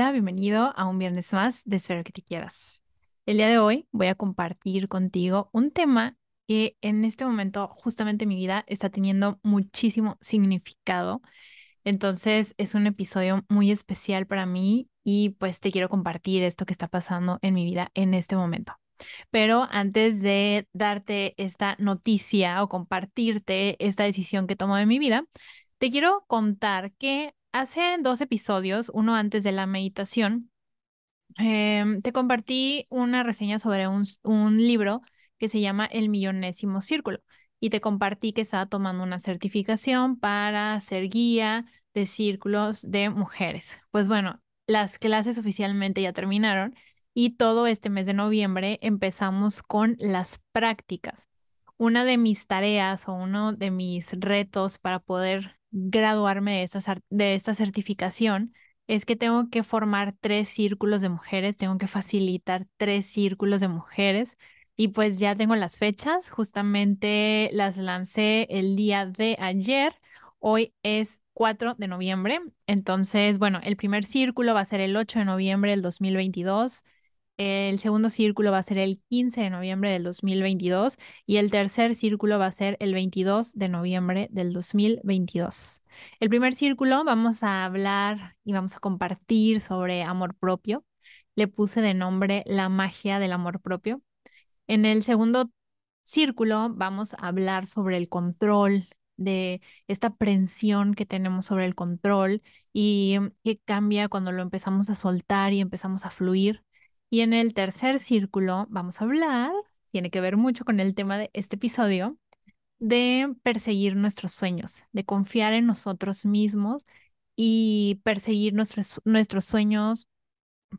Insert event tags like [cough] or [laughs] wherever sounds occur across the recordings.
bienvenida, bienvenido a un viernes más de Espero que te quieras. El día de hoy voy a compartir contigo un tema que en este momento justamente mi vida está teniendo muchísimo significado. Entonces es un episodio muy especial para mí y pues te quiero compartir esto que está pasando en mi vida en este momento. Pero antes de darte esta noticia o compartirte esta decisión que tomo de mi vida, te quiero contar que hace dos episodios, uno antes de la meditación, em, te compartí una reseña sobre un, un libro que se llama El Millonésimo Círculo y te compartí que estaba tomando una certificación para ser guía de círculos de mujeres. Pues bueno, las clases oficialmente ya terminaron y todo este mes de noviembre empezamos con las prácticas. Una de mis tareas o uno de mis retos para poder graduarme de esta, de esta certificación es que tengo que formar tres círculos de mujeres, tengo que facilitar tres círculos de mujeres y pues ya tengo las fechas, justamente las lancé el día de ayer, hoy es 4 de noviembre, entonces bueno, el primer círculo va a ser el 8 de noviembre del 2022. El segundo círculo va a ser el 15 de noviembre del 2022 y el tercer círculo va a ser el 22 de noviembre del 2022. El primer círculo vamos a hablar y vamos a compartir sobre amor propio. Le puse de nombre la magia del amor propio. En el segundo círculo vamos a hablar sobre el control, de esta aprensión que tenemos sobre el control y qué cambia cuando lo empezamos a soltar y empezamos a fluir. Y en el tercer círculo vamos a hablar, tiene que ver mucho con el tema de este episodio, de perseguir nuestros sueños, de confiar en nosotros mismos y perseguir nuestros, nuestros sueños,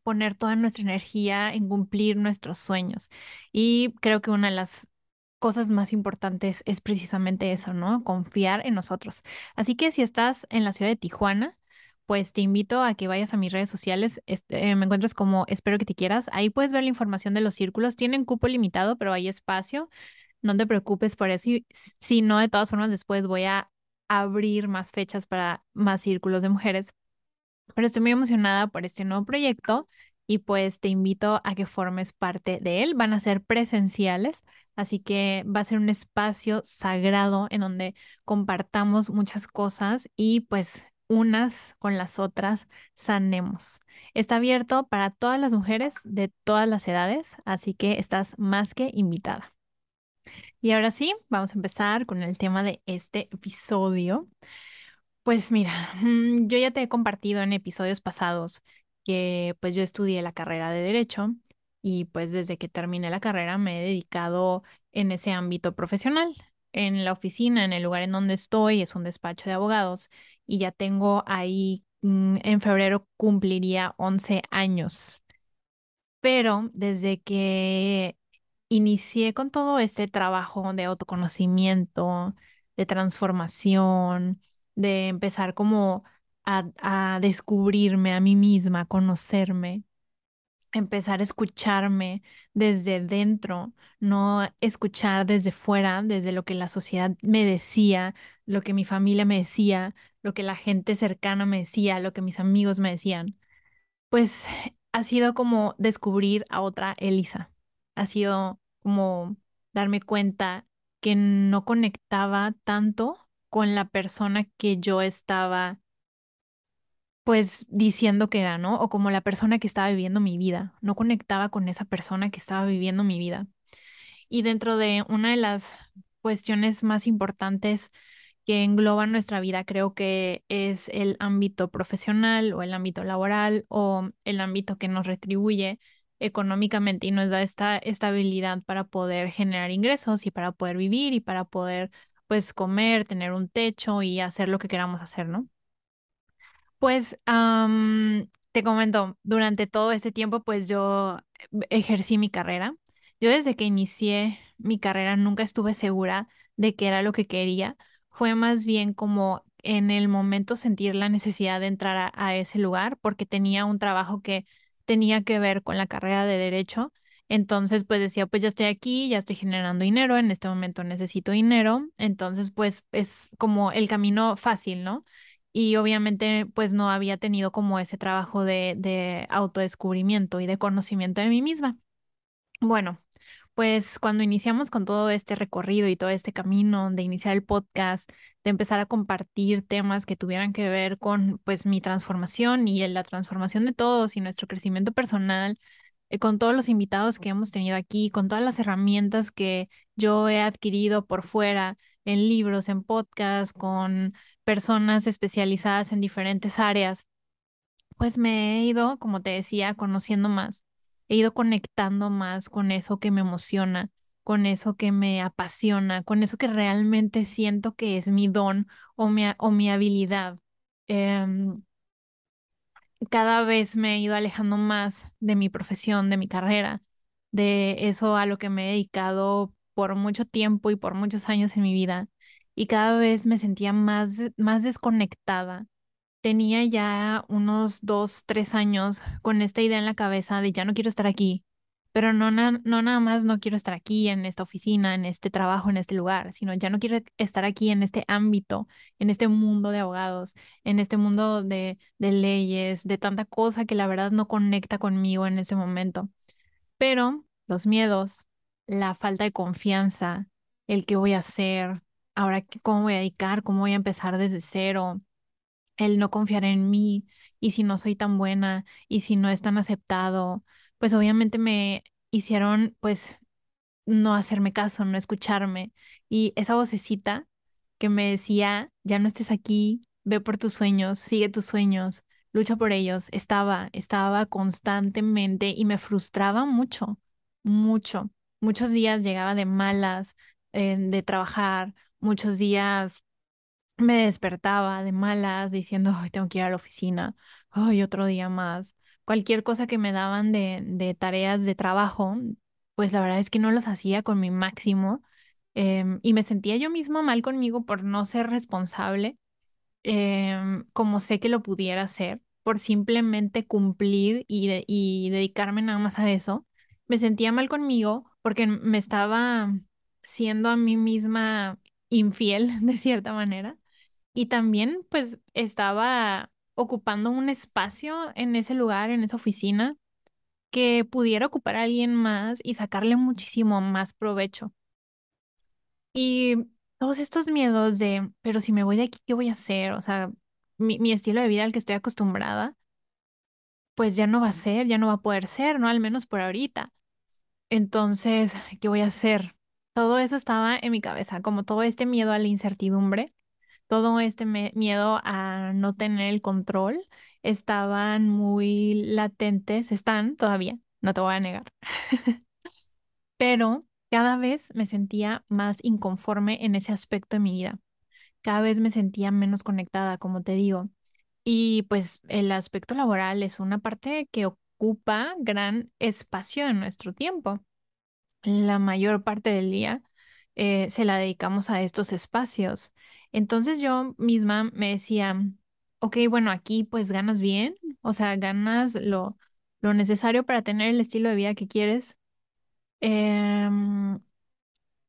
poner toda nuestra energía en cumplir nuestros sueños. Y creo que una de las cosas más importantes es precisamente eso, ¿no? Confiar en nosotros. Así que si estás en la ciudad de Tijuana, pues te invito a que vayas a mis redes sociales. Este, me encuentras como espero que te quieras. Ahí puedes ver la información de los círculos. Tienen cupo limitado, pero hay espacio. No te preocupes por eso. si no, de todas formas, después voy a abrir más fechas para más círculos de mujeres. Pero estoy muy emocionada por este nuevo proyecto y pues te invito a que formes parte de él. Van a ser presenciales, así que va a ser un espacio sagrado en donde compartamos muchas cosas y pues unas con las otras sanemos. Está abierto para todas las mujeres de todas las edades, así que estás más que invitada. Y ahora sí, vamos a empezar con el tema de este episodio. Pues mira, mm, yo ya te he compartido en episodios pasados que pues yo estudié la carrera de derecho y pues desde que terminé la carrera me he dedicado en ese ámbito profesional en la oficina, en el lugar en donde estoy, es un despacho de abogados y ya tengo ahí, mm, en febrero cumpliría 11 años. Pero desde que inicié con todo este trabajo de autoconocimiento, de transformación, de empezar como a, a descubrirme a mí misma, a conocerme, empezar a escucharme desde dentro, no escuchar desde fuera, desde lo que la sociedad me decía, lo que mi familia me decía, lo que la gente cercana me decía, lo que mis amigos me decían. Pues ha sido como descubrir a otra Elisa. Ha sido como darme cuenta que no conectaba tanto con la persona que yo estaba pues diciendo que era, ¿no? O como la persona que estaba viviendo mi vida. No conectaba con esa persona que estaba viviendo mi vida. Y dentro de una de las cuestiones más importantes que engloban nuestra vida, creo que es el ámbito profesional o el ámbito laboral o el ámbito que nos retribuye económicamente y nos da esta estabilidad para poder generar ingresos y para poder vivir y para poder pues comer, tener un techo y hacer lo que queramos hacer, ¿no? Pues te comento, durante todo ese tiempo, pues yo ejercí mi carrera. Yo desde que inicié mi carrera nunca estuve segura de qué era lo que quería. Fue más bien como en el momento sentir la necesidad de entrar a, a ese lugar porque tenía un trabajo que tenía que ver con la carrera de derecho. Entonces, pues decía, pues ya estoy aquí, ya estoy generando dinero, en este momento necesito dinero. Entonces, pues es como el camino fácil, ¿no? Y obviamente pues no había tenido como ese trabajo de, de autodescubrimiento y de conocimiento de mí misma. Bueno, pues cuando iniciamos con todo este recorrido y todo este camino de iniciar el podcast, de empezar a compartir temas que tuvieran que ver con pues mi transformación y la transformación de todos y nuestro crecimiento personal, eh, con todos los invitados que hemos tenido aquí, con todas las herramientas que yo he adquirido por fuera, en libros, en podcasts, con personas especializadas en diferentes áreas, pues me he ido, como te decía, conociendo más, he ido conectando más con eso que me emociona, con eso que me apasiona, con eso que realmente siento que es mi don o mi, o mi habilidad. Em, cada vez me he ido alejando más de mi profesión, de mi carrera, de eso a lo que me he dedicado por mucho tiempo y por muchos años en mi vida. Y cada vez me sentía más, más desconectada. Tenía ya unos dos, tres años con esta idea en la cabeza de ya no quiero estar aquí, pero no, na- no nada más no quiero estar aquí en esta oficina, en este trabajo, en este lugar, sino ya no quiero estar aquí en este ámbito, en este mundo de abogados, en este mundo de, de leyes, de tanta cosa que la verdad no conecta conmigo en ese momento. Pero los miedos, la falta de confianza, el qué voy a hacer, ahora cómo voy a dedicar, cómo voy a empezar desde cero, el no confiar en mí y si no soy tan buena y si no es tan aceptado, pues obviamente me hicieron pues no hacerme caso, no escucharme. Y esa vocecita que me decía, ya no estés aquí, ve por tus sueños, sigue tus sueños, lucha por ellos, estaba, estaba constantemente y me frustraba mucho, mucho. Muchos días llegaba de malas, eh, de trabajar, muchos días me despertaba de malas diciendo, ay, tengo que ir a la oficina, ay, otro día más. Cualquier cosa que me daban de, de tareas de trabajo, pues la verdad es que no los hacía con mi máximo em, y me sentía yo misma mal conmigo por no ser responsable em, como sé que lo pudiera hacer, por simplemente cumplir y, de- y dedicarme nada más a eso. Me sentía mal conmigo porque me estaba siendo a mí misma infiel [laughs] de cierta manera y también, pues, estaba ocupando un espacio en ese lugar, en esa oficina, que pudiera ocupar a alguien más y sacarle muchísimo más provecho. Y todos estos miedos de, pero si me voy de aquí, ¿qué voy a hacer? O sea, mi, mi estilo de vida al que estoy acostumbrada, pues ya no va a ser, ya no va a poder ser, ¿no? Al menos por ahorita. Entonces, ¿qué voy a hacer? Todo eso estaba en mi cabeza, como todo este miedo a la incertidumbre todo este miedo a no tener el control estaban muy latentes, están todavía, no te voy a negar, [laughs] pero cada vez me sentía más inconforme en ese aspecto de mi vida. Cada vez me sentía menos conectada, como te digo. Y pues el aspecto laboral es una parte que ocupa gran espacio en nuestro tiempo. la mayor parte del día eh, se la dedicamos a estos espacios. Entonces yo misma me decía, ok, bueno, aquí pues ganas bien, o sea, ganas lo, lo necesario para tener el estilo de vida que quieres, em,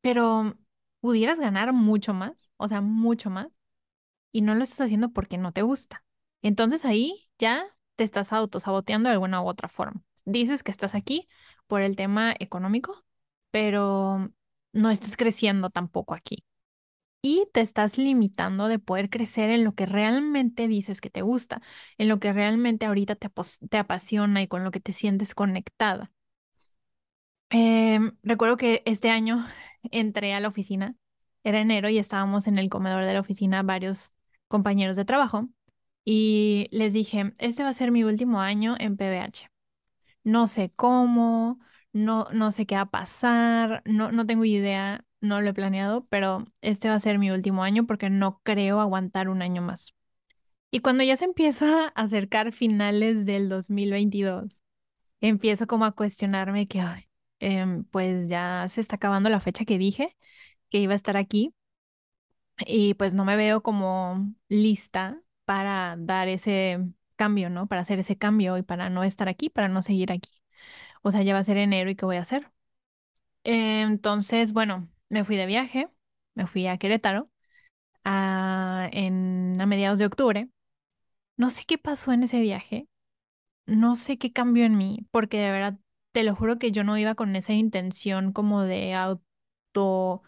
pero pudieras ganar mucho más, o sea, mucho más, y no lo estás haciendo porque no te gusta. Entonces ahí ya te estás autosaboteando de alguna u otra forma. Dices que estás aquí por el tema económico, pero no estás creciendo tampoco aquí. Y te estás limitando de poder crecer en lo que realmente dices que te gusta, en lo que realmente ahorita te, te apasiona y con lo que te sientes conectada. Em, recuerdo que este año [laughs] entré a la oficina, era enero y estábamos en el comedor de la oficina varios compañeros de trabajo y les dije, este va a ser mi último año en PBH. No sé cómo, no, no sé qué va a pasar, no, no tengo idea, no lo he planeado, pero este va a ser mi último año porque no creo aguantar un año más. Y cuando ya se empieza a acercar finales del 2022 empiezo como a cuestionarme que, em, pues ya se está acabando la fecha que dije que iba a estar aquí y pues no me veo como lista para dar ese cambio, ¿no? Para hacer ese cambio y para no estar aquí, para no seguir aquí. O sea, ya va a ser enero y ¿qué voy a hacer? Entonces, bueno, me fui de viaje, me fui a Querétaro a, en, a mediados de octubre. No sé qué pasó en ese viaje, no sé qué cambió en mí, porque de verdad, te lo juro que yo no iba con esa intención como de auto,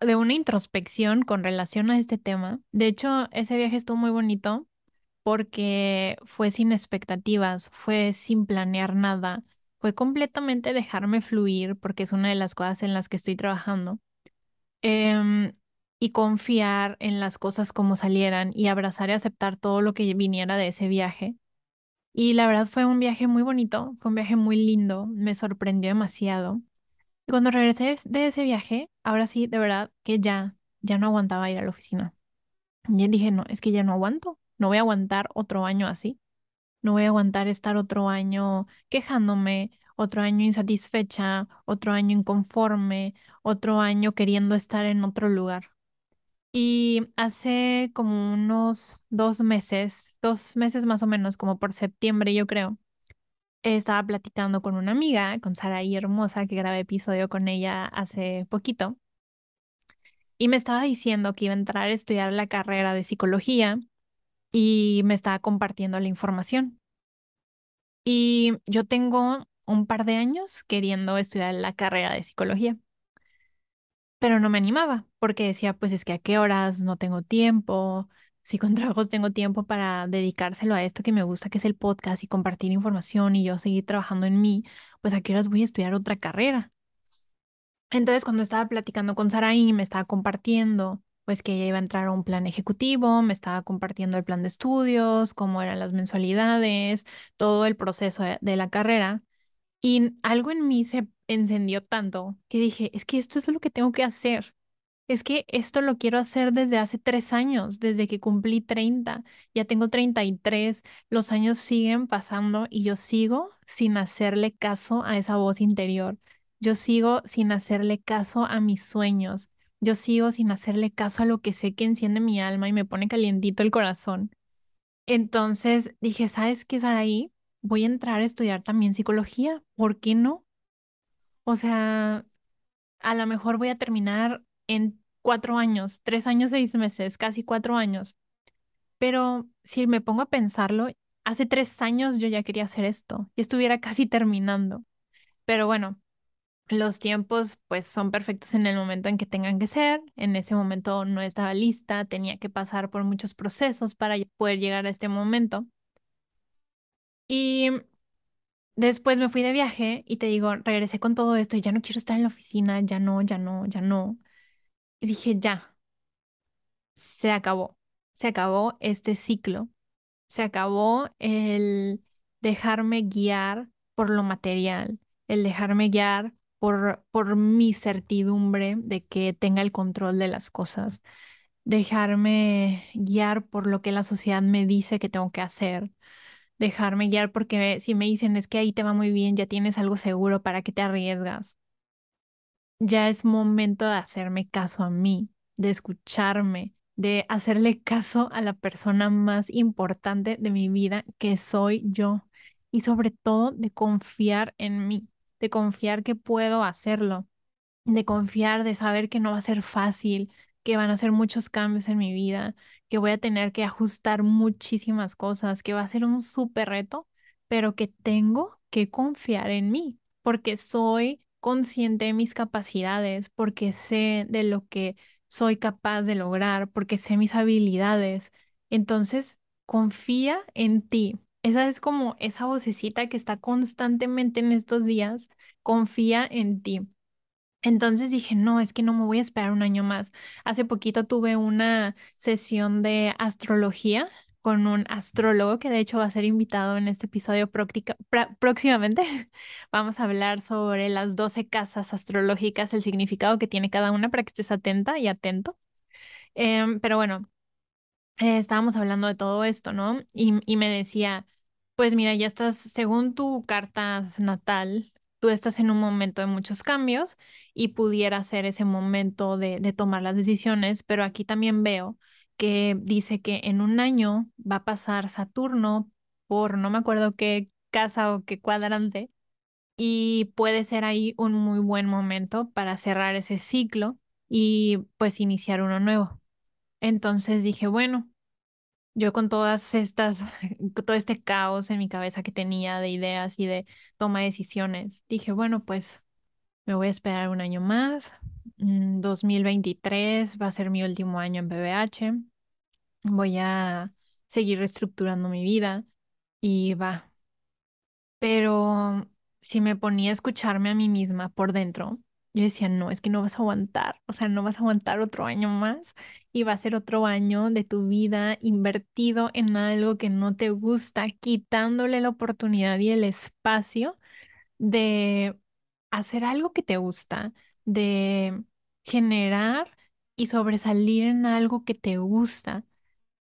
de una introspección con relación a este tema. De hecho, ese viaje estuvo muy bonito porque fue sin expectativas, fue sin planear nada, fue completamente dejarme fluir, porque es una de las cosas en las que estoy trabajando, em, y confiar en las cosas como salieran y abrazar y aceptar todo lo que viniera de ese viaje. Y la verdad fue un viaje muy bonito, fue un viaje muy lindo, me sorprendió demasiado. Y cuando regresé de ese viaje, ahora sí, de verdad que ya, ya no aguantaba ir a la oficina. Y dije, no, es que ya no aguanto. No voy a aguantar otro año así. No voy a aguantar estar otro año quejándome, otro año insatisfecha, otro año inconforme, otro año queriendo estar en otro lugar. Y hace como unos dos meses, dos meses más o menos, como por septiembre yo creo, estaba platicando con una amiga, con Saraí Hermosa, que grabé episodio con ella hace poquito, y me estaba diciendo que iba a entrar a estudiar la carrera de psicología y me estaba compartiendo la información. Y yo tengo un par de años queriendo estudiar la carrera de psicología, pero no me animaba porque decía, pues es que a qué horas no tengo tiempo, si con [laughs] trabajos tengo tiempo para dedicárselo a esto que me gusta, que es el podcast y compartir información y yo seguir trabajando en mí, pues a qué horas voy a estudiar otra carrera. Entonces, cuando estaba platicando con Saraí, me estaba compartiendo pues que ella iba a entrar a un plan ejecutivo, me estaba compartiendo el plan de estudios, cómo eran las mensualidades, todo el proceso de, de la carrera. Y algo en mí se encendió tanto que dije, es que esto es lo que tengo que hacer. Es que esto lo quiero hacer desde hace tres años, desde que cumplí 30, ya tengo 33, los años siguen pasando y yo sigo sin hacerle caso a esa voz interior. Yo sigo sin hacerle caso a mis sueños. Yo sigo sin hacerle caso a lo que sé que enciende mi alma y me pone calientito el corazón. Entonces dije, ¿sabes qué, Saraí? Voy a entrar a estudiar también psicología. ¿Por qué no? O sea, a lo mejor voy a terminar en cuatro años, tres años, seis meses, casi cuatro años. Pero si me pongo a pensarlo, hace tres años yo ya quería hacer esto, y estuviera casi terminando. Pero bueno, los tiempos pues son perfectos en el momento en que tengan que ser. En ese momento no estaba lista, tenía que pasar por muchos procesos para poder llegar a este momento. Y después me fui de viaje y te digo, regresé con todo esto y ya no quiero estar en la oficina, ya no, ya no, ya no. Y dije, ya, se acabó, se acabó este ciclo, se acabó el dejarme guiar por lo material, el dejarme guiar por, por mi certidumbre de que tenga el control de las cosas, dejarme guiar por lo que la sociedad me dice que tengo que hacer, dejarme guiar porque si me dicen es que ahí te va muy bien, ya tienes algo seguro, ¿para qué te arriesgas? Ya es momento de hacerme caso a mí, de escucharme, de hacerle caso a la persona más importante de mi vida, que soy yo, y sobre todo de confiar en mí de confiar que puedo hacerlo, de confiar, de saber que no va a ser fácil, que van a ser muchos cambios en mi vida, que voy a tener que ajustar muchísimas cosas, que va a ser un súper reto, pero que tengo que confiar en mí, porque soy consciente de mis capacidades, porque sé de lo que soy capaz de lograr, porque sé mis habilidades. Entonces, confía en ti, esa es como esa vocecita que está constantemente en estos días, confía en ti. Entonces dije, no, es que no me voy a esperar un año más. Hace poquito tuve una sesión de astrología con un astrólogo que de hecho va a ser invitado en este episodio próximamente. [laughs] Vamos a hablar sobre las 12 casas astrológicas, el significado que tiene cada una para que estés atenta y atento. Em, pero bueno, eh, estábamos hablando de todo esto, ¿no? Y, me decía, pues mira, ya estás, según tu carta natal, tú estás en un momento de muchos cambios y pudiera ser ese momento de tomar las decisiones, pero aquí también veo que dice que en un año va a pasar Saturno por no me acuerdo qué casa o qué cuadrante y puede ser ahí un muy buen momento para cerrar ese ciclo y pues iniciar uno nuevo. Entonces dije, bueno, yo con todas estas, [laughs] todo este caos en mi cabeza que tenía de ideas y de toma de decisiones, dije, bueno, pues me voy a esperar un año más. Mm, 2023 va a ser mi último año en BBH. Voy a seguir reestructurando mi vida y va. Pero si me ponía a escucharme a mí misma por dentro, yo decía, no, es que no vas a aguantar, o sea, no vas a aguantar otro año más y va a ser otro año de tu vida invertido en algo que no te gusta, quitándole la oportunidad y el espacio de hacer algo que te gusta, de generar y sobresalir en algo que te gusta.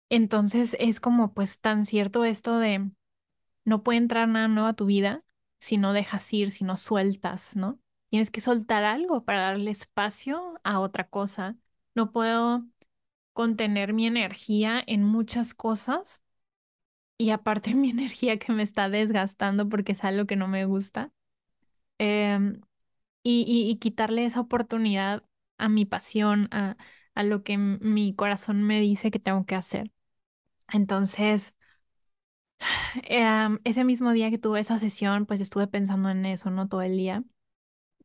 Entonces es como pues tan cierto esto de no puede entrar nada nuevo a tu vida si no dejas ir, si no sueltas, ¿no? Tienes que soltar algo para darle espacio a otra cosa. No puedo contener mi energía en muchas cosas y aparte [laughs] mi energía que me está desgastando porque es algo que no me gusta. em, y, quitarle esa oportunidad a mi pasión, a, a lo que mi corazón me dice que tengo que hacer. Entonces, [sighs] em, ese mismo día que tuve esa sesión, pues estuve pensando en eso, ¿no? Todo el día.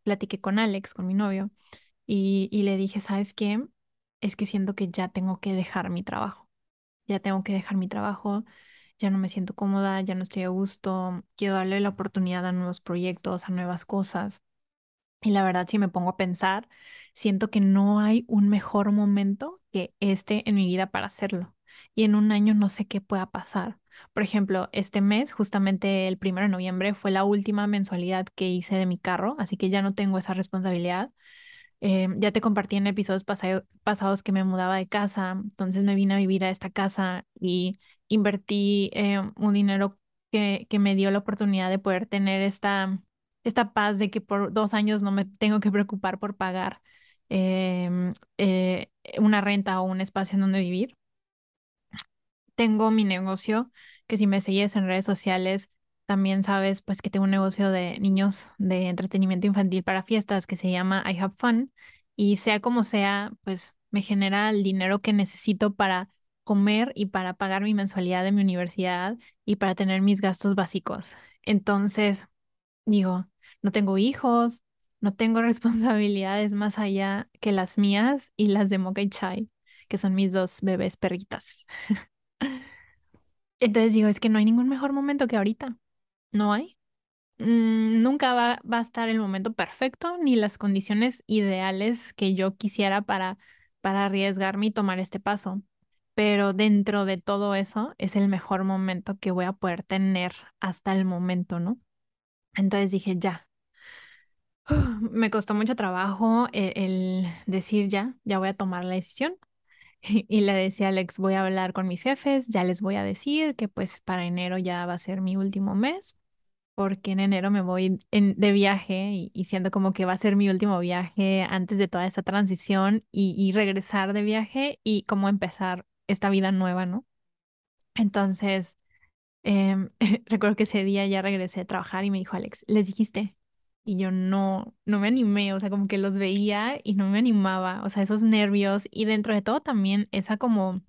Platiqué con Alex, con mi novio, y, y le dije, ¿sabes qué? Es que siento que ya tengo que dejar mi trabajo. Ya tengo que dejar mi trabajo, ya no me siento cómoda, ya no estoy a gusto, quiero darle la oportunidad a nuevos proyectos, a nuevas cosas. Y la verdad, si me pongo a pensar, siento que no hay un mejor momento que este en mi vida para hacerlo. Y en un año no sé qué pueda pasar. Por ejemplo, este mes, justamente el primero de noviembre, fue la última mensualidad que hice de mi carro, así que ya no tengo esa responsabilidad. Eh, ya te compartí en episodios pasados que me mudaba de casa, entonces me vine a vivir a esta casa y invertí eh, un dinero que, que me dio la oportunidad de poder tener esta, esta paz de que por dos años no me tengo que preocupar por pagar em, eh, una renta o un espacio en donde vivir tengo mi negocio, que si me sigues en redes sociales, también sabes pues que tengo un negocio de niños de entretenimiento infantil para fiestas que se llama I Have Fun y sea como sea, pues me genera el dinero que necesito para comer y para pagar mi mensualidad de mi universidad y para tener mis gastos básicos. Entonces, digo, no tengo hijos, no tengo [laughs] responsabilidades más allá que las mías y las de Mocha y Chai, que son mis dos bebés perritas. [laughs] Entonces digo, es que no hay ningún mejor momento que ahorita. No hay. Mm, nunca va, va a estar el momento perfecto ni las condiciones ideales que yo quisiera para, para arriesgarme y tomar este paso. Pero dentro de todo eso es el mejor momento que voy a poder tener hasta el momento, ¿no? Entonces dije, ya. [sighs] Me costó mucho trabajo el, el decir ya, ya voy a tomar la decisión. [laughs] Y le decía a Alex, voy a hablar con mis jefes, ya les voy a decir que pues para enero ya va a ser mi último mes, porque en enero me voy en- de viaje y, y siento como que va a ser mi último viaje antes de toda esta transición y, y regresar de viaje y cómo empezar esta vida nueva, ¿no? Entonces, em, [laughs] recuerdo que ese día ya regresé a trabajar y me dijo Alex, ¿les dijiste? Y yo no, no me animé, o sea, como que los veía y no me animaba, o sea, esos nervios y dentro de todo también esa como,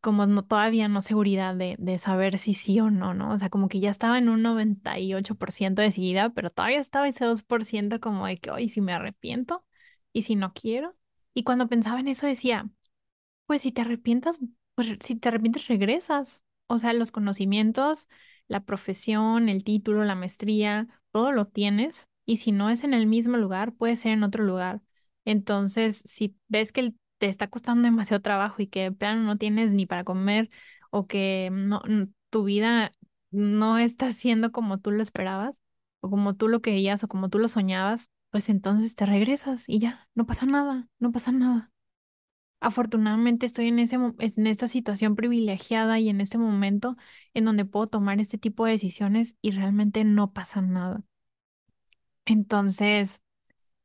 como no, todavía no seguridad de, de saber si sí o no, ¿no? O sea, como que ya estaba en un 98% decidida, pero todavía estaba ese 2% como de que, hoy si me arrepiento y si no quiero. Y cuando pensaba en eso decía, pues si te arrepientas, pues si te arrepientes, regresas. O sea, los conocimientos, la profesión, el título, la maestría, todo lo tienes. Y si no es en el mismo lugar, puede ser en otro lugar. Entonces, si ves que te está costando [laughs] demasiado trabajo y que de plano no tienes ni para comer o que no, tu vida no está siendo como tú lo esperabas o como tú lo querías o como tú lo soñabas, pues entonces te regresas y ya, no pasa nada, no pasa nada. Afortunadamente estoy en ese, en esta situación privilegiada y en este momento en donde puedo tomar este tipo de decisiones y realmente no pasa nada. Entonces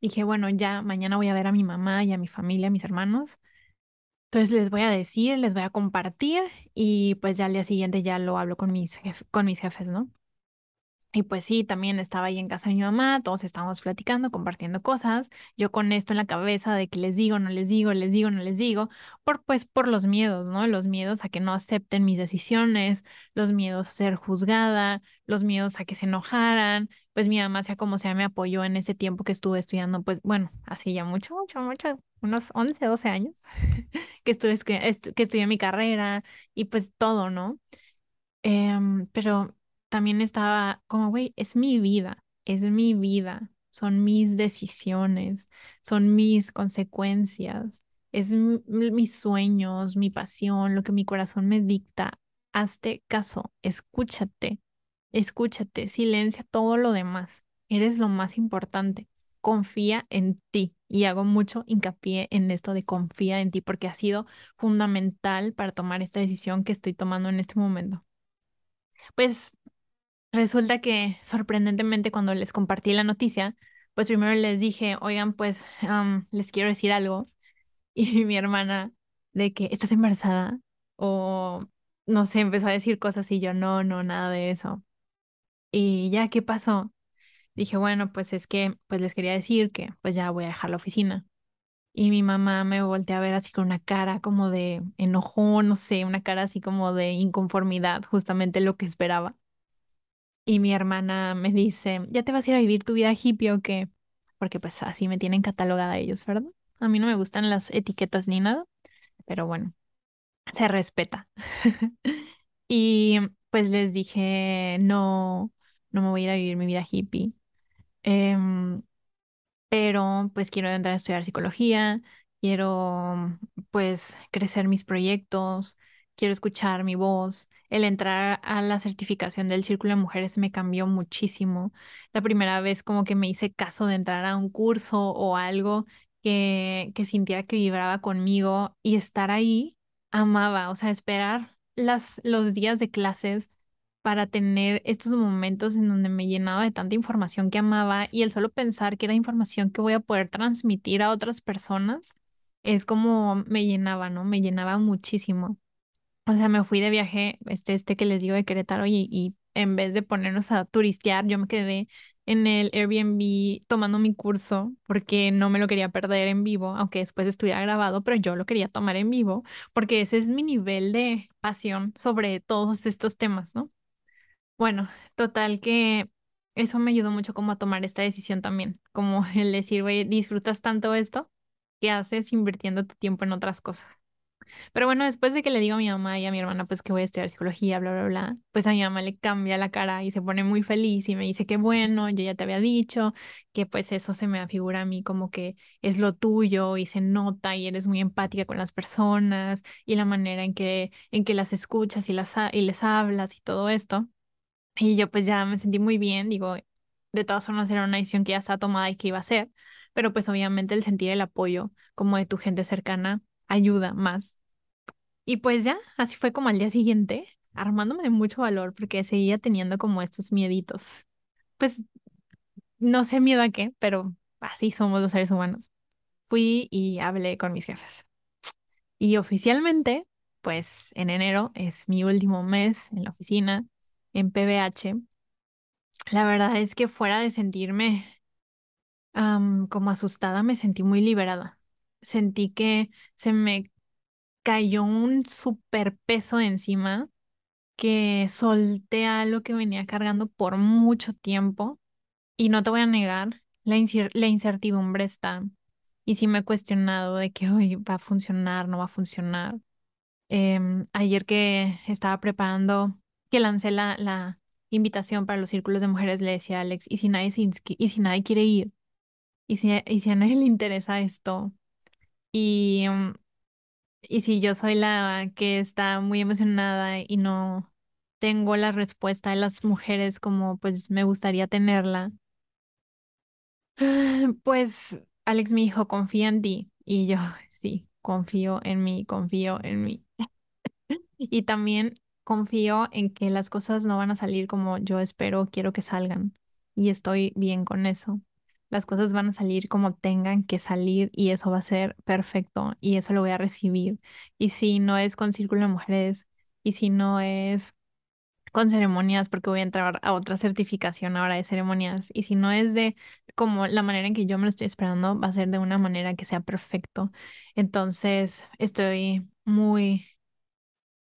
dije, bueno, ya mañana voy a ver a mi mamá y a mi familia, a mis hermanos. Entonces les voy a decir, les voy a compartir y pues ya al día siguiente ya lo hablo con mis con mis jefes, ¿no? Y pues sí, también estaba ahí en casa mi mamá, todos estábamos platicando, compartiendo cosas, yo con esto en la cabeza de que les digo, no les digo, les digo, no les digo, por pues por los miedos, ¿no? Los miedos a que no acepten mis decisiones, los miedos a ser juzgada, los miedos a que se enojaran, pues mi mamá sea como sea me apoyó en ese tiempo que estuve estudiando, pues bueno, así ya mucho, mucho, mucho, unos 11 12 años [laughs] que estuve estu- estu- que estudié mi carrera y pues todo, ¿no? Em, pero también estaba como, güey, es mi vida, es mi vida, son mis decisiones, son mis consecuencias, es mi- mis sueños, mi pasión, lo que mi corazón me dicta. Hazte caso, escúchate, escúchate, silencia todo lo demás. Eres lo más importante. Confía en ti. Y hago mucho hincapié en esto de confía en ti porque ha sido fundamental para tomar esta decisión que estoy tomando en este momento. Pues resulta que sorprendentemente cuando les compartí la noticia, pues primero les dije, oigan, pues am, les quiero decir algo. [laughs] Y mi hermana de que estás embarazada o no sé, empezó a decir cosas y yo no, no, nada de eso. Y ya, ¿qué pasó? Dije, bueno, pues es que pues les quería decir que pues ya voy a dejar la oficina. Y mi mamá me voltea a ver así con una cara como de enojo, no sé, una cara así como de inconformidad, justamente lo que esperaba. Y mi hermana me dice, ¿ya te vas a ir a vivir tu vida hippie o qué? Porque pues así me tienen catalogada ellos, ¿verdad? A mí no me gustan las etiquetas ni nada, pero bueno, se respeta. [laughs] Y pues les dije, no, no me voy a ir a vivir mi vida hippie. Em, pero pues quiero entrar a estudiar psicología, quiero pues crecer mis proyectos, quiero escuchar mi voz. El entrar a la certificación del Círculo de Mujeres me cambió muchísimo. La primera vez como que me hice caso de entrar a un curso o algo que, que sintiera que vibraba conmigo y estar ahí, amaba, o sea, esperar las, los días de clases para tener estos momentos en donde me llenaba de tanta información que amaba y el solo pensar que era información que voy a poder transmitir a otras personas es como me llenaba, ¿no? Me llenaba muchísimo. O sea, me fui de viaje, este, este que les digo de Querétaro y, y en vez de ponernos a turistear, yo me quedé en el Airbnb tomando mi curso porque no me lo quería perder en vivo, aunque después estuviera grabado, pero yo lo quería tomar en vivo porque ese es mi nivel de pasión sobre todos estos temas, ¿no? Bueno, total que eso me ayudó mucho como a tomar esta decisión también, como el decir, güey, disfrutas tanto esto que haces invirtiendo tu tiempo en otras cosas. Pero bueno, después de que le digo a mi mamá y a mi hermana, pues que voy a estudiar psicología, bla, bla, bla, pues a mi mamá le cambia la cara y se pone muy feliz y me dice que bueno, yo ya te había dicho que pues eso se me afigura a mí como que es lo tuyo y se nota y eres muy empática con las personas y la manera en que, en que las escuchas y, las, y les hablas y todo esto. Y yo pues ya me sentí muy bien, digo, de todas formas era una decisión que ya estaba tomada y que iba a hacer, pero pues obviamente el sentir el apoyo como de tu gente cercana ayuda más. Y pues ya, así fue como al día siguiente, armándome de mucho valor porque seguía teniendo como estos mieditos. Pues no sé miedo a qué, pero así somos los seres humanos. Fui y hablé con mis jefes. Y oficialmente, pues en enero es mi último mes en la oficina, en PBH. La verdad es que fuera de sentirme como asustada, me sentí muy liberada. Sentí que se me cayó un super peso encima, que solté algo que venía cargando por mucho tiempo. Y no te voy a negar, la la incertidumbre está. Y sí me he cuestionado de que hoy va a funcionar, no va a funcionar. Em, ayer que estaba preparando, que lancé la, la invitación para los círculos de mujeres, le decía a Alex, ¿y si nadie se y si nadie quiere ir? ¿Y si, y si a nadie le interesa esto? Y, em, y si yo soy la que está muy emocionada y no tengo la respuesta de las mujeres como pues me gustaría tenerla, [sighs] pues Alex me dijo, confía en ti. Y yo, sí, confío en mí, confío en mí. [laughs] Y también confío en que las cosas no van a salir como yo espero, quiero que salgan. Y estoy bien con eso. Las cosas van a salir como tengan que salir y eso va a ser perfecto y eso lo voy a recibir. Y si no es con Círculo de Mujeres y si no es con ceremonias porque voy a entrar a otra certificación ahora de ceremonias y si no es de como la manera en que yo me lo estoy esperando, va a ser de una manera que sea perfecto. Entonces, estoy muy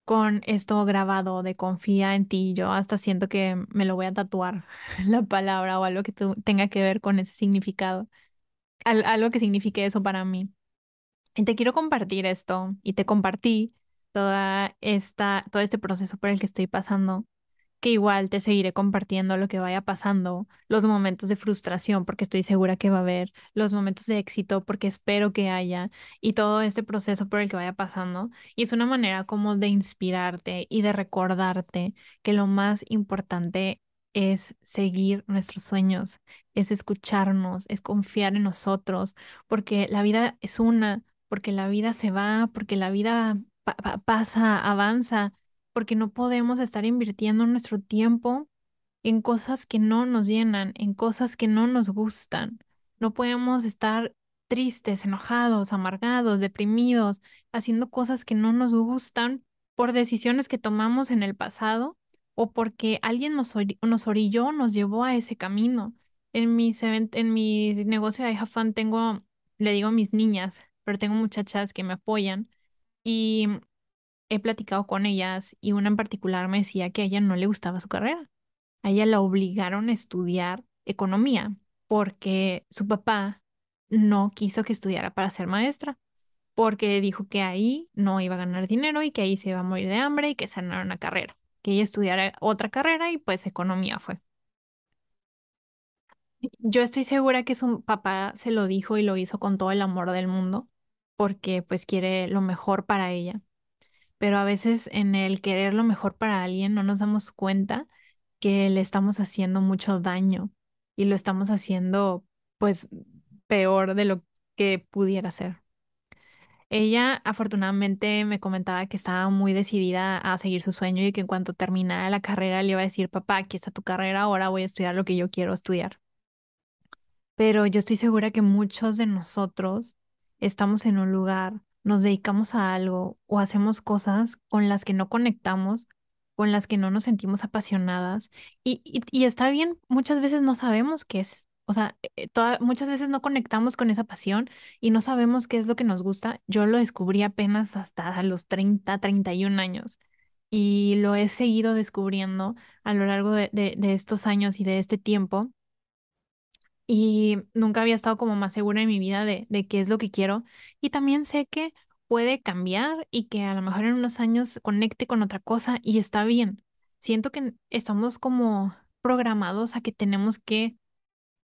con esto grabado de confía en ti. Yo hasta siento que me lo voy a tatuar [laughs] la palabra o algo que tenga que ver con ese significado, al- algo que signifique eso para mí. Y te quiero compartir esto y te compartí toda esta, todo este proceso por el que estoy pasando que igual te seguiré compartiendo lo que vaya pasando, los momentos de frustración, porque estoy segura que va a haber, los momentos de éxito, porque espero que haya, y todo este proceso por el que vaya pasando. Y es una manera como de inspirarte y de recordarte que lo más importante es seguir nuestros sueños, es escucharnos, es confiar en nosotros, porque la vida es una, porque la vida se va, porque la vida pa- pa- pasa, avanza porque no podemos estar invirtiendo nuestro tiempo en cosas que no nos llenan, en cosas que no nos gustan. No podemos estar tristes, enojados, amargados, deprimidos, haciendo cosas que no nos gustan por decisiones que tomamos en el pasado o porque alguien nos, ori- nos orilló, nos llevó a ese camino. En mis en mi negocio de Fan tengo, le digo mis niñas, pero tengo muchachas que me apoyan y he platicado con ellas y una en particular me decía que a ella no le gustaba su carrera. A ella la obligaron a estudiar economía porque su papá no quiso que estudiara para ser maestra, porque dijo que ahí no iba a ganar dinero y que ahí se iba a morir de hambre y que era una carrera, que ella estudiara otra carrera y pues economía fue. Yo estoy segura que su papá se lo dijo y lo hizo con todo el amor del mundo, porque pues quiere lo mejor para ella. Pero a veces en el querer lo mejor para alguien no nos damos cuenta que le estamos haciendo mucho daño y lo estamos haciendo pues peor de lo que pudiera ser. Ella afortunadamente me comentaba que estaba muy decidida a seguir su sueño y que en cuanto terminara la carrera le iba a decir, papá, aquí está tu carrera, ahora voy a estudiar lo que yo quiero estudiar pero yo estoy segura que muchos de nosotros estamos en un lugar, nos dedicamos a algo o hacemos cosas con las que no conectamos, con las que no nos sentimos apasionadas y, y, está bien, muchas veces no sabemos qué es. O sea, eh, muchas veces no conectamos con esa pasión y no sabemos qué es lo que nos gusta. Yo lo descubrí apenas hasta los treinta treinta y un años y lo he seguido descubriendo a lo largo de- de estos años y de este tiempo y nunca había estado como más segura en mi vida de, de qué es lo que quiero. Y también sé que puede cambiar y que a lo mejor en unos años conecte con otra cosa y está bien. Siento que estamos como programados a que tenemos que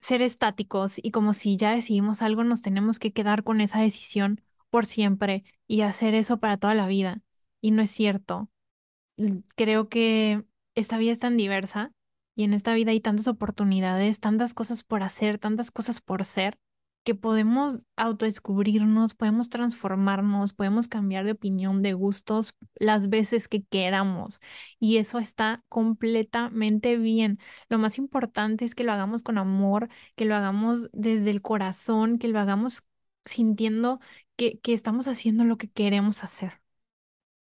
ser estáticos y como si ya decidimos algo, nos tenemos que quedar con esa decisión por siempre y hacer eso para toda la vida. Y no es cierto creo que esta vida es tan diversa y en esta vida hay tantas oportunidades, tantas cosas por hacer, tantas cosas por ser, que podemos autodescubrirnos, podemos transformarnos, podemos cambiar de opinión, de gustos las veces que queramos. Y eso está completamente bien. Lo más importante es que lo hagamos con amor, que lo hagamos desde el corazón, que lo hagamos sintiendo que, que estamos haciendo lo que queremos hacer.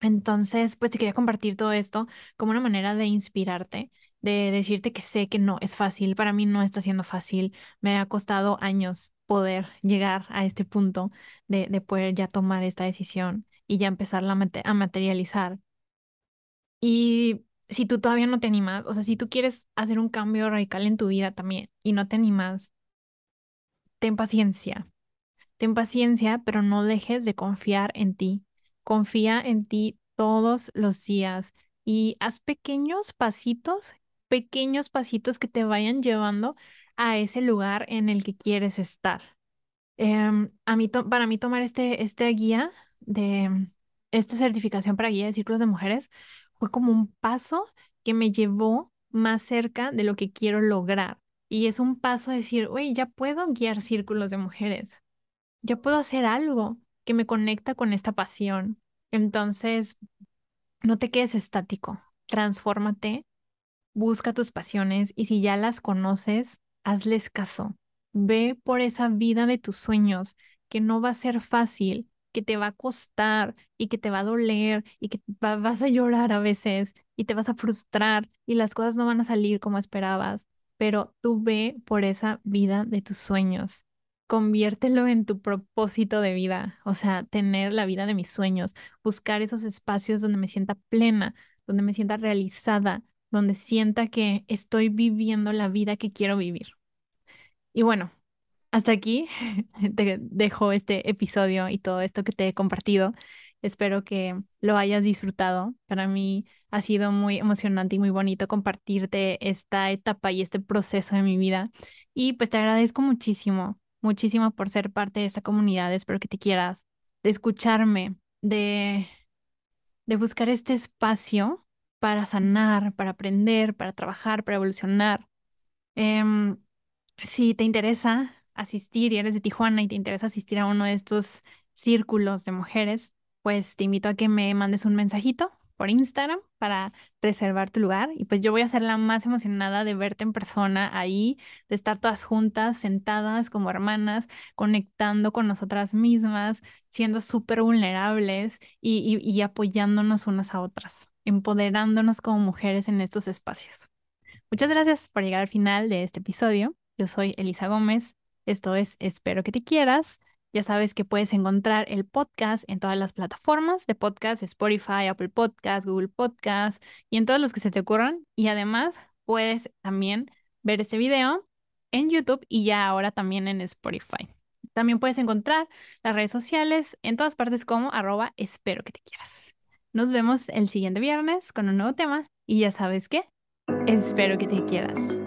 Entonces, pues te quería compartir todo esto como una manera de inspirarte, de decirte que sé que no es fácil, para mí no está siendo fácil, me ha costado años poder llegar a este punto de, de poder ya tomar esta decisión y ya empezarla a, mate- a materializar. Y si tú todavía no te animas, o sea, si tú quieres hacer un cambio radical en tu vida también y no te animas, ten paciencia Ten paciencia, pero no dejes de confiar en ti. Confía en ti todos los días y haz pequeños pasitos, pequeños pasitos que te vayan llevando a ese lugar en el que quieres estar. Em, a mí, para mí tomar este, este guía de esta certificación para guía de círculos de mujeres fue como un paso que me llevó más cerca de lo que quiero lograr. Y es un paso a decir, oye, ya puedo guiar círculos de mujeres yo puedo hacer algo que me conecta con esta pasión. Entonces, no te quedes estático, transfórmate, busca tus pasiones y si ya las conoces, hazles caso. Ve por esa vida de tus sueños, que no va a ser fácil, que te va a costar y que te va a doler y que vas a llorar a veces y te vas a frustrar y las cosas no van a salir como esperabas, pero tú ve por esa vida de tus sueños. Conviértelo en tu propósito de vida, o sea, tener la vida de mis sueños, buscar esos espacios donde me sienta plena, donde me sienta realizada, donde sienta que estoy viviendo la vida que quiero vivir. Y bueno, hasta aquí [laughs] te dejo este episodio y todo esto que te he compartido. Espero que lo hayas disfrutado. Para mí ha sido muy emocionante y muy bonito compartirte esta etapa y este proceso de mi vida. Y pues te agradezco muchísimo, muchísimo por ser parte de esta comunidad. Espero que te quieras, de escucharme, de, de buscar este espacio para sanar, para aprender, para trabajar, para evolucionar. Em, si te interesa asistir y eres de Tijuana y te interesa asistir a uno de estos círculos de mujeres, pues te invito a que me mandes un mensajito por Instagram para reservar tu lugar y pues yo voy a ser la más emocionada de verte en persona ahí, de estar todas juntas, sentadas como hermanas, conectando con nosotras mismas, siendo súper vulnerables y, y apoyándonos unas a otras, empoderándonos como mujeres en estos espacios. Muchas gracias por llegar al final de este episodio. Yo soy Elisa Gómez. Esto es Espero que te quieras. Ya sabes que puedes encontrar el podcast en todas las plataformas de podcast, Spotify, Apple Podcast, Google Podcast y en todos los que se te ocurran. Y además puedes también ver este video en YouTube y ya ahora también en Spotify. También puedes encontrar las redes sociales en todas partes como arroba espero que te quieras. Nos vemos el siguiente viernes con un nuevo tema y ya sabes qué, espero que te quieras.